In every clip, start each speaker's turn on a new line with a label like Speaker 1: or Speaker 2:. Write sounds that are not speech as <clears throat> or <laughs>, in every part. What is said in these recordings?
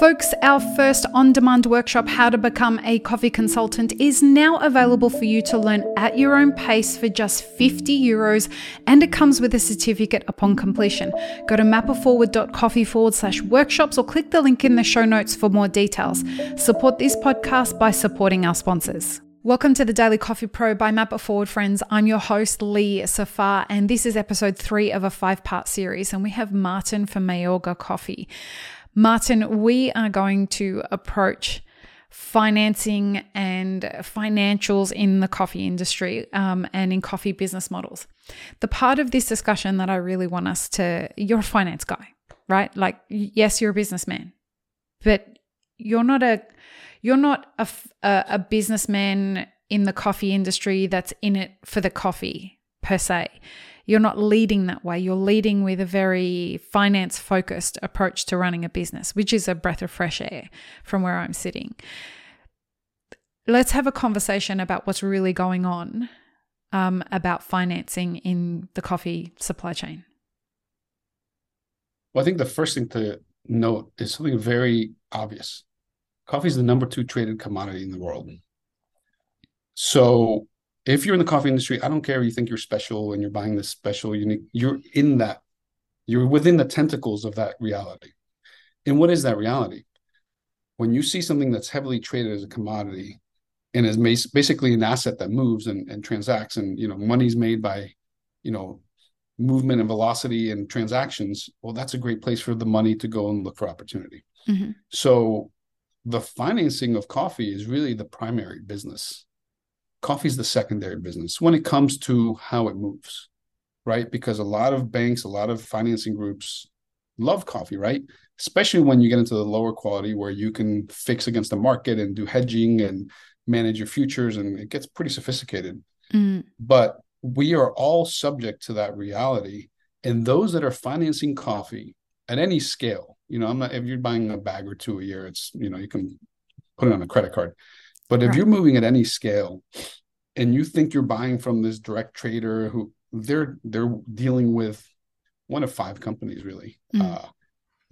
Speaker 1: Folks, our first on demand workshop, How to Become a Coffee Consultant, is now available for you to learn at your own pace for just 50 euros, and it comes with a certificate upon completion. Go to mapitforward.coffee forward slash workshops or click the link in the show notes for more details. Support this podcast by supporting our sponsors. Welcome to the Daily Coffee Pro by Map Forward, friends. I'm your host, Lee Safar, and this is episode three of a five part series. And we have Martin from Mayorga Coffee. Martin, we are going to approach financing and financials in the coffee industry um, and in coffee business models. The part of this discussion that I really want us to, you're a finance guy, right? Like, yes, you're a businessman, but you're not a, you're not a, a, a businessman in the coffee industry that's in it for the coffee per se you're not leading that way. You're leading with a very finance focused approach to running a business, which is a breath of fresh air from where I'm sitting. Let's have a conversation about what's really going on um, about financing in the coffee supply chain.
Speaker 2: Well, I think the first thing to note is something very obvious. Coffee is the number two traded commodity in the world. So if you're in the coffee industry, I don't care if you think you're special and you're buying this special, unique, you're in that, you're within the tentacles of that reality. And what is that reality? When you see something that's heavily traded as a commodity and is basically an asset that moves and, and transacts, and you know, money's made by, you know, movement and velocity and transactions, well, that's a great place for the money to go and look for opportunity. Mm-hmm. So the financing of coffee is really the primary business coffee is the secondary business when it comes to how it moves, right? Because a lot of banks, a lot of financing groups love coffee, right? Especially when you get into the lower quality where you can fix against the market and do hedging and manage your futures, and it gets pretty sophisticated. Mm. But we are all subject to that reality. And those that are financing coffee at any scale, you know, I'm not if you're buying a bag or two a year, it's you know, you can put it on a credit card. But if right. you're moving at any scale and you think you're buying from this direct trader who they're they're dealing with one of five companies really mm. uh,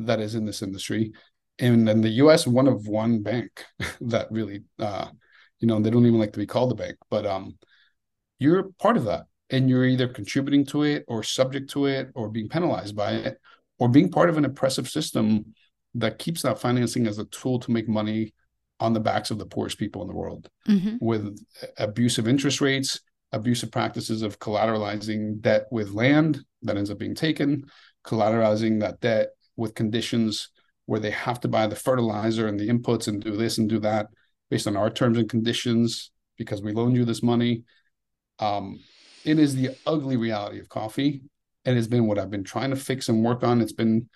Speaker 2: that is in this industry. And in the US, one of one bank <laughs> that really uh, you know, they don't even like to be called a bank, but um you're part of that. And you're either contributing to it or subject to it or being penalized by it or being part of an oppressive system that keeps that financing as a tool to make money on the backs of the poorest people in the world mm-hmm. with abusive interest rates, abusive practices of collateralizing debt with land that ends up being taken, collateralizing that debt with conditions where they have to buy the fertilizer and the inputs and do this and do that based on our terms and conditions because we loaned you this money. Um, it is the ugly reality of coffee and it's been what I've been trying to fix and work on. It's been,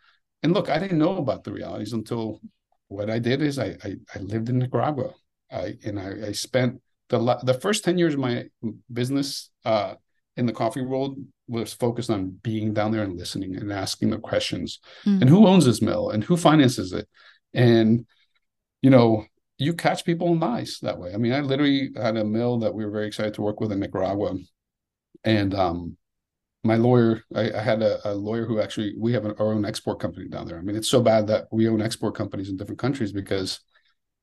Speaker 2: and look, I didn't know about the realities until what I did is I I, I lived in Nicaragua, I, and I, I spent the the first ten years of my business uh, in the coffee world was focused on being down there and listening and asking the questions. Mm. and who owns this mill? And who finances it? And you know you catch people in eyes that way. I mean i literally had a mill that we were very excited to work with in nicaragua. And um my lawyer, I, I had a, a, lawyer who actually we have an, our own export company down there. I mean, it's so bad that we own export companies in different countries because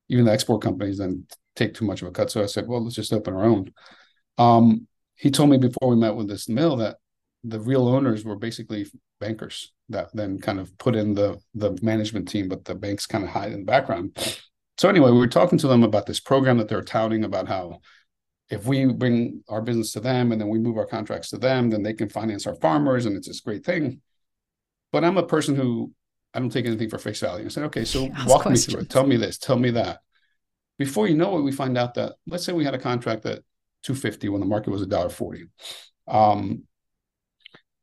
Speaker 2: even the export companies then take too much of a cut. So I said, well, let's just open our own. Um, he told me before we met with this mill that the real owners were basically bankers that then kind of put in the the management team, but the banks kind of hide in the background. So anyway, we were talking to them about this program that they're touting about how if we bring our business to them and then we move our contracts to them, then they can finance our farmers and it's this great thing. But I'm a person who I don't take anything for face value. I said, okay, so <laughs> walk questions. me through it. Tell me this, tell me that. Before you know it, we find out that let's say we had a contract at 250 when the market was $1.40. Um,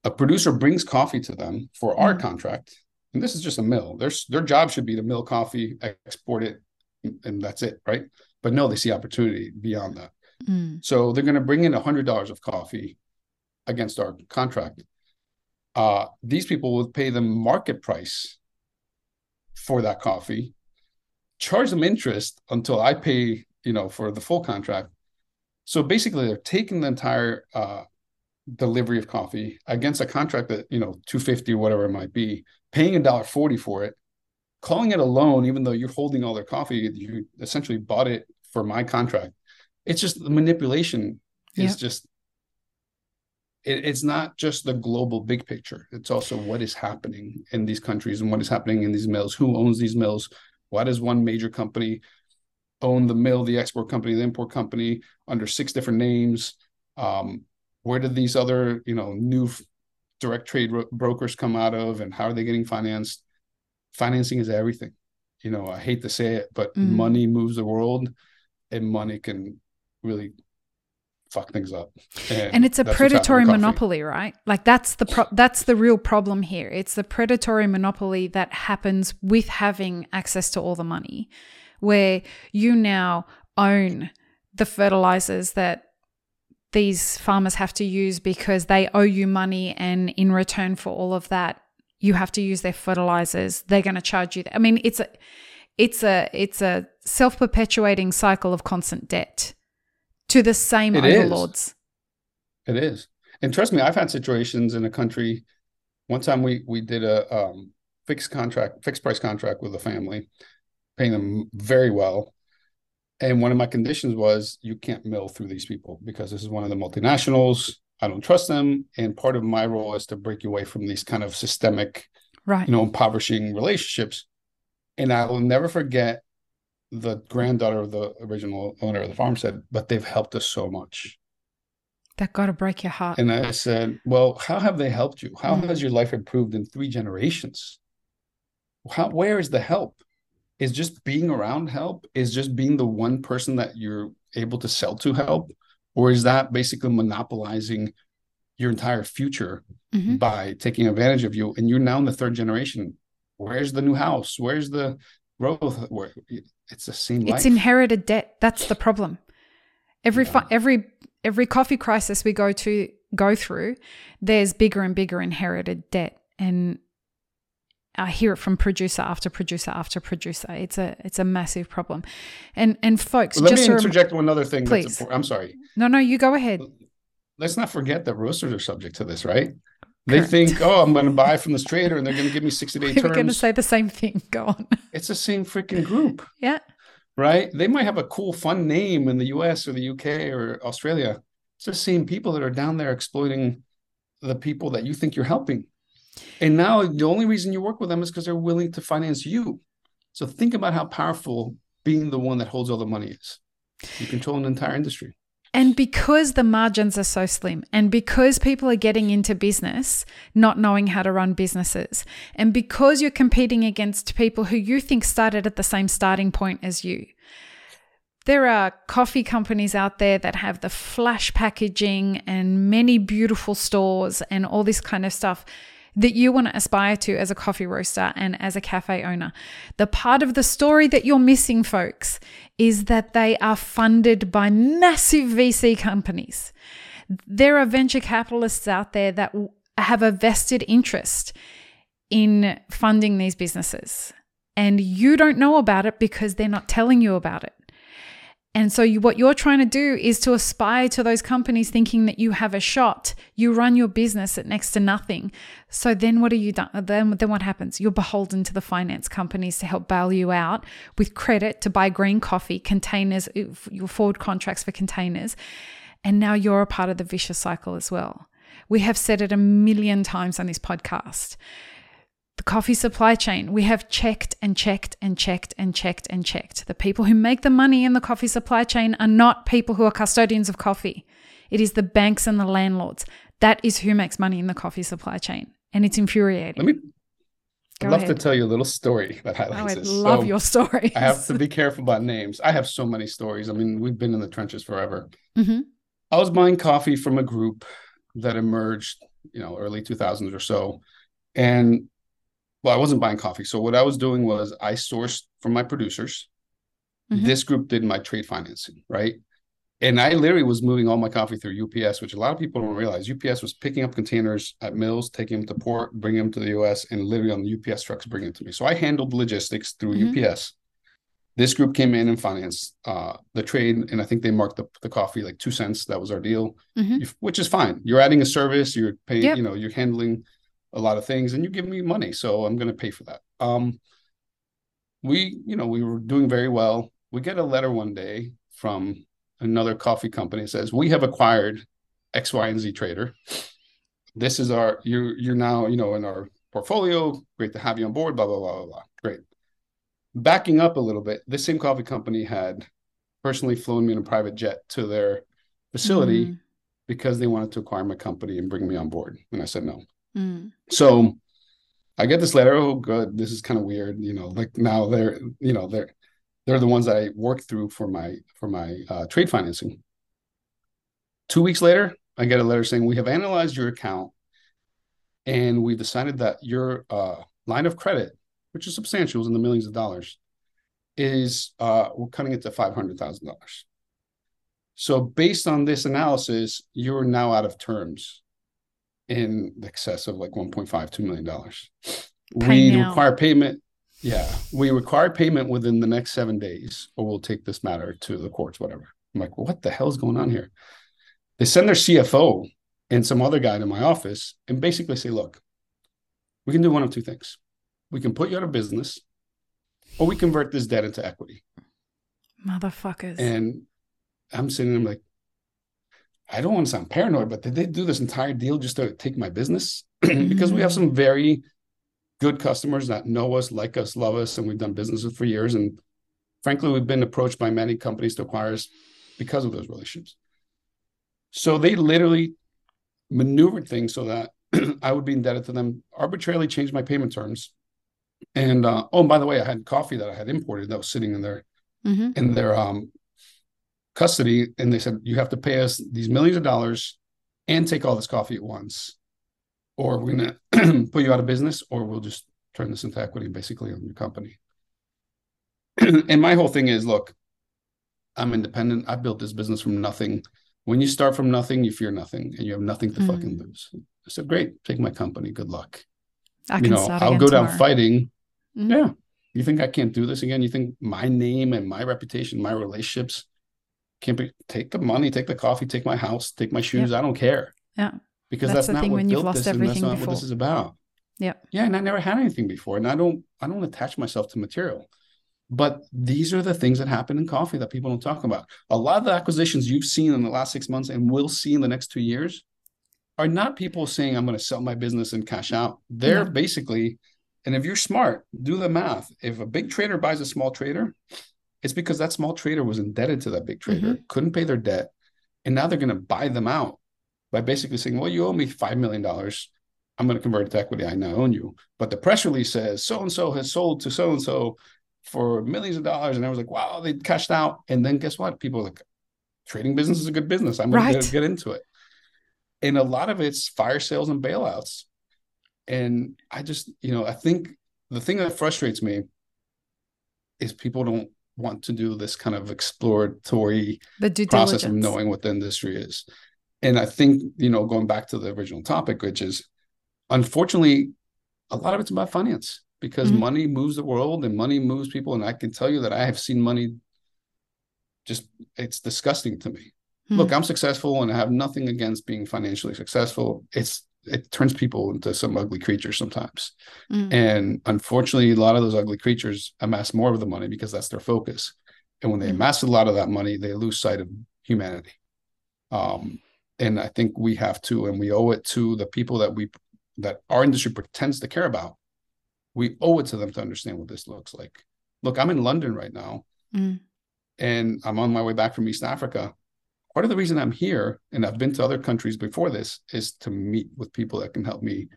Speaker 2: a producer brings coffee to them for our mm. contract, and this is just a mill. Their their job should be to mill coffee, export it, and that's it, right? But no, they see opportunity beyond that. Mm. So they're going to bring in $100 of coffee against our contract. Uh, these people will pay the market price for that coffee, charge them interest until I pay, you know, for the full contract. So basically, they're taking the entire uh, delivery of coffee against a contract that you know 250 or whatever it might be, paying a dollar forty for it, calling it a loan, even though you're holding all their coffee, you essentially bought it for my contract. It's just the manipulation is just it, it's not just the global big picture. It's also what is happening in these countries and what is happening in these mills. Who owns these mills? Why does one major company own the mill, the export company, the import company under six different names? Um, where did these other, you know, new direct trade ro- brokers come out of, and how are they getting financed? Financing is everything. You know, I hate to say it, but
Speaker 1: Mm.
Speaker 2: money moves the world, and money can really fuck things up.
Speaker 1: and it's a
Speaker 2: that's what's happening
Speaker 1: predatory monopoly right? Like that's the pro- that's the real problem here. It's the predatory monopoly that happens with having access to all the money where you now own the fertilizers that these farmers have to use because they owe you money and in return for all of that you have to use their fertilizers. They're going to charge you i mean it's a it's a it's a self-perpetuating cycle of constant debt to the same
Speaker 2: It is.
Speaker 1: overlords
Speaker 2: It is. And trust me, I've had situations in a country. One time we we did a um, fixed contract, fixed price contract with a family, paying them very well. And one of my conditions was you can't mill through these people because this is one of the multinationals. I don't trust them. And part of my role is to break you away from these kind of systemic,
Speaker 1: right
Speaker 2: you know, impoverishing relationships. And I will never forget the granddaughter of the original owner of the farm said, but they've helped us so much.
Speaker 1: that got to break your heart
Speaker 2: And I said, Well, how have they helped you? How
Speaker 1: Mm.
Speaker 2: has your life improved in three generations? How, where is the help? Is just being around help? Is just being the one person that you're able to sell to help? Or is that basically monopolizing your entire future
Speaker 1: Mhm.
Speaker 2: by taking advantage of you? And you're now in the third generation. Where's the new house? Where's the growth? It's the same life.
Speaker 1: It's inherited debt. That's the problem. Every fi- every every coffee crisis we go to go through, there's bigger and bigger inherited debt, and I hear it from producer after producer after producer. It's a it's a massive problem, and and folks,
Speaker 2: Let
Speaker 1: just
Speaker 2: me
Speaker 1: to rem-
Speaker 2: interject one other thing.
Speaker 1: Please.
Speaker 2: That's important. I'm sorry.
Speaker 1: no no you go ahead.
Speaker 2: let's not forget that roasters are subject to this, right? They
Speaker 1: Correct.
Speaker 2: think, oh, I'm going to buy from this trader and they're going to give me 60 day <laughs> terms.
Speaker 1: We're going to say the same thing. <laughs> Go on.
Speaker 2: it's the same freaking group,
Speaker 1: yeah.
Speaker 2: right? They might have a cool, fun name in the US or the UK or Australia. It's the same people that are down there exploiting the people that you think you're helping. And now the only reason you work with them is because they're willing to finance you. So think about how powerful being the one that holds all the money is. You control an entire industry.
Speaker 1: And because the margins are so slim, and because people are getting into business not knowing how to run businesses, and because you're competing against people who you think started at the same starting point as you, there are coffee companies out there that have the flash packaging and many beautiful stores and all this kind of stuff that you want to aspire to as a coffee roaster and as a cafe owner. The part of the story that you're missing, folks, is that they are funded by massive VC companies. There are venture capitalists out there that have a vested interest in funding these businesses. And you don't know about it because they're not telling you about it. And so, you, what you're trying to do is to aspire to those companies thinking that you have a shot. You run your business at next to nothing. So then, what are you done? Then, then what happens? You're beholden to the finance companies to help bail you out with credit to buy green coffee containers, uh, your forward contracts for containers, and now you're a part of the vicious cycle as well. We have said it a million times on this podcast the coffee supply chain. We have checked and checked and checked and checked and checked. The people who make the money in the coffee supply chain are not people who are custodians of coffee. It is the banks and the landlords. That is who makes money in the coffee supply chain. And it's infuriating.
Speaker 2: Let me,
Speaker 1: Go
Speaker 2: I'd love
Speaker 1: ahead.
Speaker 2: to tell you a little story that
Speaker 1: Oh,
Speaker 2: highlights
Speaker 1: I
Speaker 2: this.
Speaker 1: love
Speaker 2: So-
Speaker 1: your stories.
Speaker 2: I have to be careful about names. I have so many stories. I mean, we've been in the trenches forever.
Speaker 1: hmm
Speaker 2: I was buying coffee from a group that emerged, you know, early 2000s or so. And well, I wasn't buying coffee. So what I was doing was I sourced from my producers.
Speaker 1: Mhm.
Speaker 2: This group did my trade financing, right? And I literally was moving all my coffee through UPS, which a lot of people don't realize. UPS was picking up containers at mills, taking them to port, bringing them to the US, and literally on the UPS trucks bringing it to me. So I handled logistics through
Speaker 1: Mhm.
Speaker 2: UPS. This group came in and financed uh, the trade, and I think they marked the, the coffee like two cents. That was our deal,
Speaker 1: Mhm.
Speaker 2: You- which is fine. You're adding a service, you're paying,
Speaker 1: Yep.
Speaker 2: you know, you're handling a lot of things, and you give me money, so I'm going to pay for that. Um, we, you know, we were doing very well. We get a letter one day from another coffee company that says, We have acquired X, Y, and Z trader. This is our you're you're now, you know, in our portfolio. Great to have you on board, blah, blah, blah, blah, blah. Great. Backing up a little bit, this same coffee company had personally flown me in a private jet to their facility mm. because they wanted to acquire my company and bring me on board. And I said no. Mm. So I get this letter. Oh, good. This is kind of weird. You know, like now they're, you know, they're they're the ones that I worked through for my for my uh, trade financing. Two weeks later, I get a letter saying we have analyzed your account, and we've decided that your uh, line of credit, which is substantial, is in the millions of dollars, is uh, we're cutting it to five hundred thousand dollars. So based on this analysis, you're now out of terms in excess of like 1.5 2 million dollars. We now. require payment. Yeah. We require payment within the next seven days or we'll take this matter to the courts whatever. I'm like what the hell's going on here? They send their cfo and some other guy to my office and basically say look we can do one of two things. We can put you out of business or we convert this debt into equity.
Speaker 1: Motherfuckers.
Speaker 2: And i'm sitting there like I don't want to sound paranoid, but did they do this entire deal just to take my business? <clears throat> <clears throat> because we have some very good customers that know us, like us, love us, and we've done business with for years. And frankly, we've been approached by many companies to acquire us because of those relationships. So they literally maneuvered things so that <clears throat> I would be indebted to them, arbitrarily changed my payment terms. And uh, oh, and by the way, I had coffee that I had imported that was sitting in their mm-hmm. in their um, custody and they said you have to pay us these millions of dollars and take all this coffee at once or we're going to <clears throat> put you out of business or we'll just turn this into equity and basically on your company. <clears throat> And my whole thing is look i'm independent. I built this business from nothing. When you start from nothing you fear nothing and you have nothing to mm. fucking lose. I said great. Take my company. Good luck. I you know i'll go tomorrow. down fighting. Mm. yeah. You think i can't do this again? You think my name and my reputation my relationships can't be take the money, take the coffee, take my house, take my shoes. I don't care.
Speaker 1: Yeah.
Speaker 2: Because that's, that's not what built this, and that's not before. what this is about.
Speaker 1: Yeah.
Speaker 2: Yeah, and I never had anything before, and I don't I don't attach myself to material. But these are the things that happen in coffee that people don't talk about. A lot of the acquisitions you've seen in the last six months and will see in the next two years are not people saying I'm going to sell my business and cash out. They're basically, and if you're smart, do the math. If a big trader buys a small trader, it's because that small trader was indebted to that big trader, mm-hmm. couldn't pay their debt, and now they're going to buy them out by basically saying, "Well, you owe me five million dollars. I'm going to convert it to equity. I now own you." But the press release says so and so has sold to so and so for millions of dollars, and I was like, "Wow, they cashed out." And then guess what? People like, trading business is a good business. I'm going right. to get into it. And a lot of it's fire sales and bailouts. And I just, you know, I think the thing that frustrates me is people don't want to do this kind of exploratory process of knowing what the industry is. And I think, you know, going back to the original topic, which is unfortunately, a lot of it's about finance because mm-hmm. money moves the world and money moves people. And I can tell you that I have seen money just, it's disgusting to me. Mm-hmm. Look, I'm successful and I have nothing against being financially successful. It's it turns people into some ugly creatures sometimes. Mm. And unfortunately, a lot of those ugly creatures amass more of the money because that's their focus. And when they mm. amass a lot of that money, they lose sight of humanity. Um, and I think we have to, and we owe it to the people that we that our industry pretends to care about. We owe it to them to understand what this looks like. Look, I'm in London right now, mm. and I'm on my way back from East Africa part of the reason I'm here, and I've been to other countries before this, is to meet with people that can help me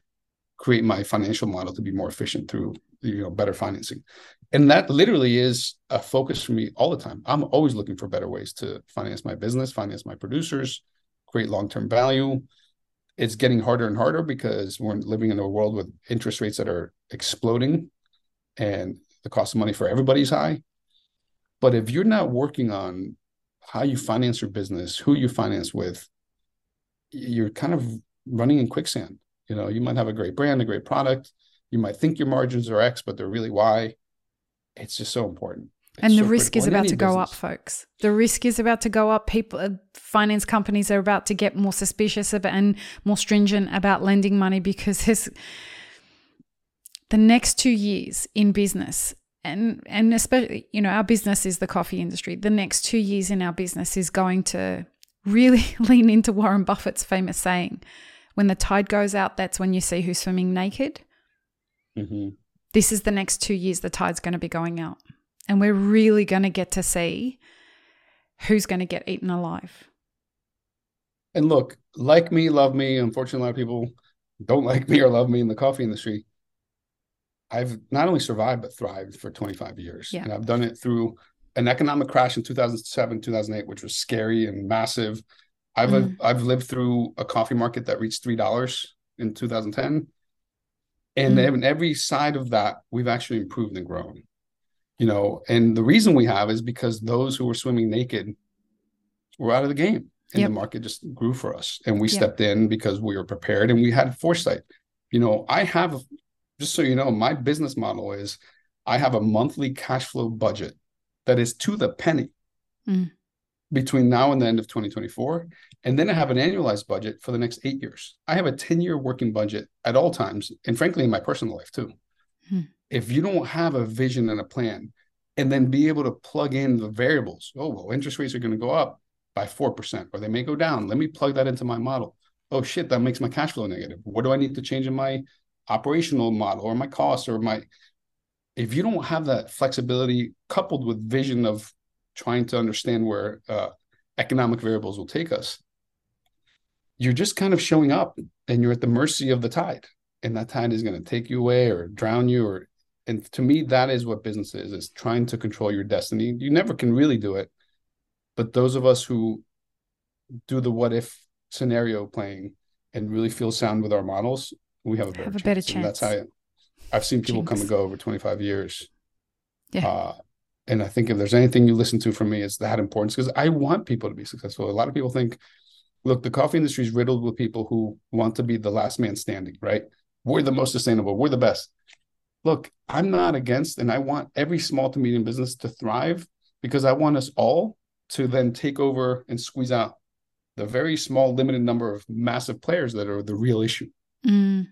Speaker 2: create my financial model to be more efficient through you know better financing. And that literally is a focus for me all the time. I'm always looking for better ways to finance my business finance my producers create long-term value. It's getting harder and harder because we're living in a world with interest rates that are exploding and the cost of money for everybody is high. But if you're not working on how you finance your business, who you finance with, you're kind of running in quicksand. You know, you might have a great brand, a great product. You might think your margins are X, but they're really Y. It's just so important. It's
Speaker 1: and the
Speaker 2: so
Speaker 1: risk is about to go up, folks. The risk is about to go up. People, uh, finance companies are about to get more suspicious about, and more stringent about lending money because there's the next two years in business and and especially you know our business is the coffee industry. The next two years in our business is going to really <laughs> lean into warren buffett's famous saying when the tide goes out that's when you see who's swimming naked.
Speaker 2: Hmm
Speaker 1: this is the next two years the tide's going to be going out. And we're really going to get to see who's going to get eaten alive.
Speaker 2: And look, like me, love me. Unfortunately, a lot of people don't <laughs> like me or love me in the coffee industry. I've not only survived but thrived for 25 years.
Speaker 1: Yeah.
Speaker 2: And I've done it through an economic crash in 2007, 2008, which was scary and massive. I've
Speaker 1: Mhm.
Speaker 2: I've lived through a coffee market that reached three dollars in 2010. And in every side of that, we've actually improved and grown. You know, and the reason we have is because those who were swimming naked were out of the game and
Speaker 1: Yep.
Speaker 2: the market just grew for us and we
Speaker 1: Yep.
Speaker 2: stepped in because we were prepared and we had foresight you know i have just so you know my business model is i have a monthly cash flow budget that is to the penny
Speaker 1: Mm.
Speaker 2: between now and the end of 2024 and then i have an annualized budget for the next eight years. I have a 10 year working budget at all times and frankly in my personal life too.
Speaker 1: Hmm.
Speaker 2: if you don't have a vision and a plan and then be able to plug in the variables oh well interest rates are going to go up by 4% or they may go down. Let me plug that into my model. Oh shit that makes my cash flow negative. What do i need to change in my operational model or my costs or my if you don't have that flexibility coupled with vision of trying to understand where uh, economic variables will take us you're just kind of showing up and you're at the mercy of the tide. And that tide is going to take you away or drown you or and to me that is what business is is trying to control your destiny. You never can really do it. But those of us who do the what if scenario playing and really feel sound with our models we have a better,
Speaker 1: Have a better
Speaker 2: And that's how
Speaker 1: chance.
Speaker 2: I've seen people come and go over 25 years.
Speaker 1: Yeah.
Speaker 2: uh, and i think if there's anything you listen to from me it's that importance because i want people to be successful. A lot of people think look the coffee industry is riddled with people who want to be the last man standing right? We're the most sustainable. We're the best. Look i'm not against and i want every small to medium business to thrive because i want us all to then take over and squeeze out the very small limited number of massive players that are the real issue.
Speaker 1: Mm.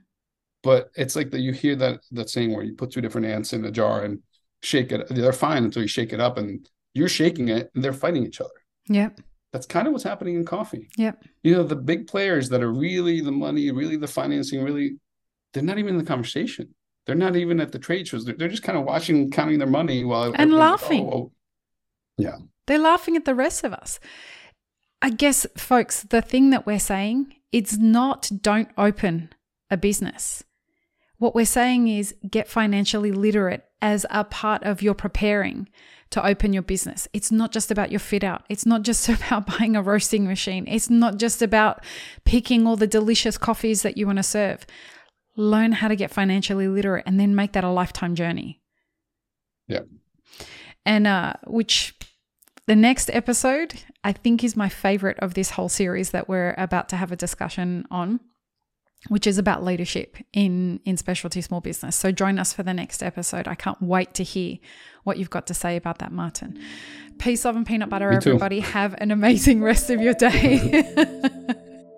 Speaker 2: But it's like that you hear that that saying where you put two different ants in a jar and shake it they're fine until you shake it up and you're shaking it and they're fighting each other
Speaker 1: Yep.
Speaker 2: that's kind of what's happening in coffee
Speaker 1: Yep.
Speaker 2: you know the big players that are really the money really the financing really they're not even in the conversation they're not even at the trade shows they're, they're just kind of watching counting their money while
Speaker 1: And laughing.
Speaker 2: oh, oh.
Speaker 1: They're laughing at the rest of us. I guess, folks, the thing that we're saying, it's not don't open a business. What we're saying is get financially literate as a part of your preparing to open your business. It's not just about your fit out. It's not just <laughs> about buying a roasting machine. It's not just about picking all the delicious coffees that you want to serve. Learn how to get financially literate and then make that a lifetime journey.
Speaker 2: Yeah.
Speaker 1: And uh, which the next episode, I think, is my favorite of this whole series that we're about to have a discussion on, which is about leadership in, in specialty small business. So join us for the next episode. I can't wait to hear what you've got to say about that, Martin. Peace, love, and peanut butter,
Speaker 2: Me too.
Speaker 1: everybody. Have an amazing rest of your day. <laughs> <laughs>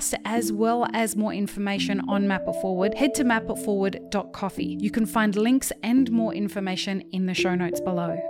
Speaker 1: podcast, as well as more information on Map It Forward, head to mapitforward.coffee. You can find links and more information in the show notes below.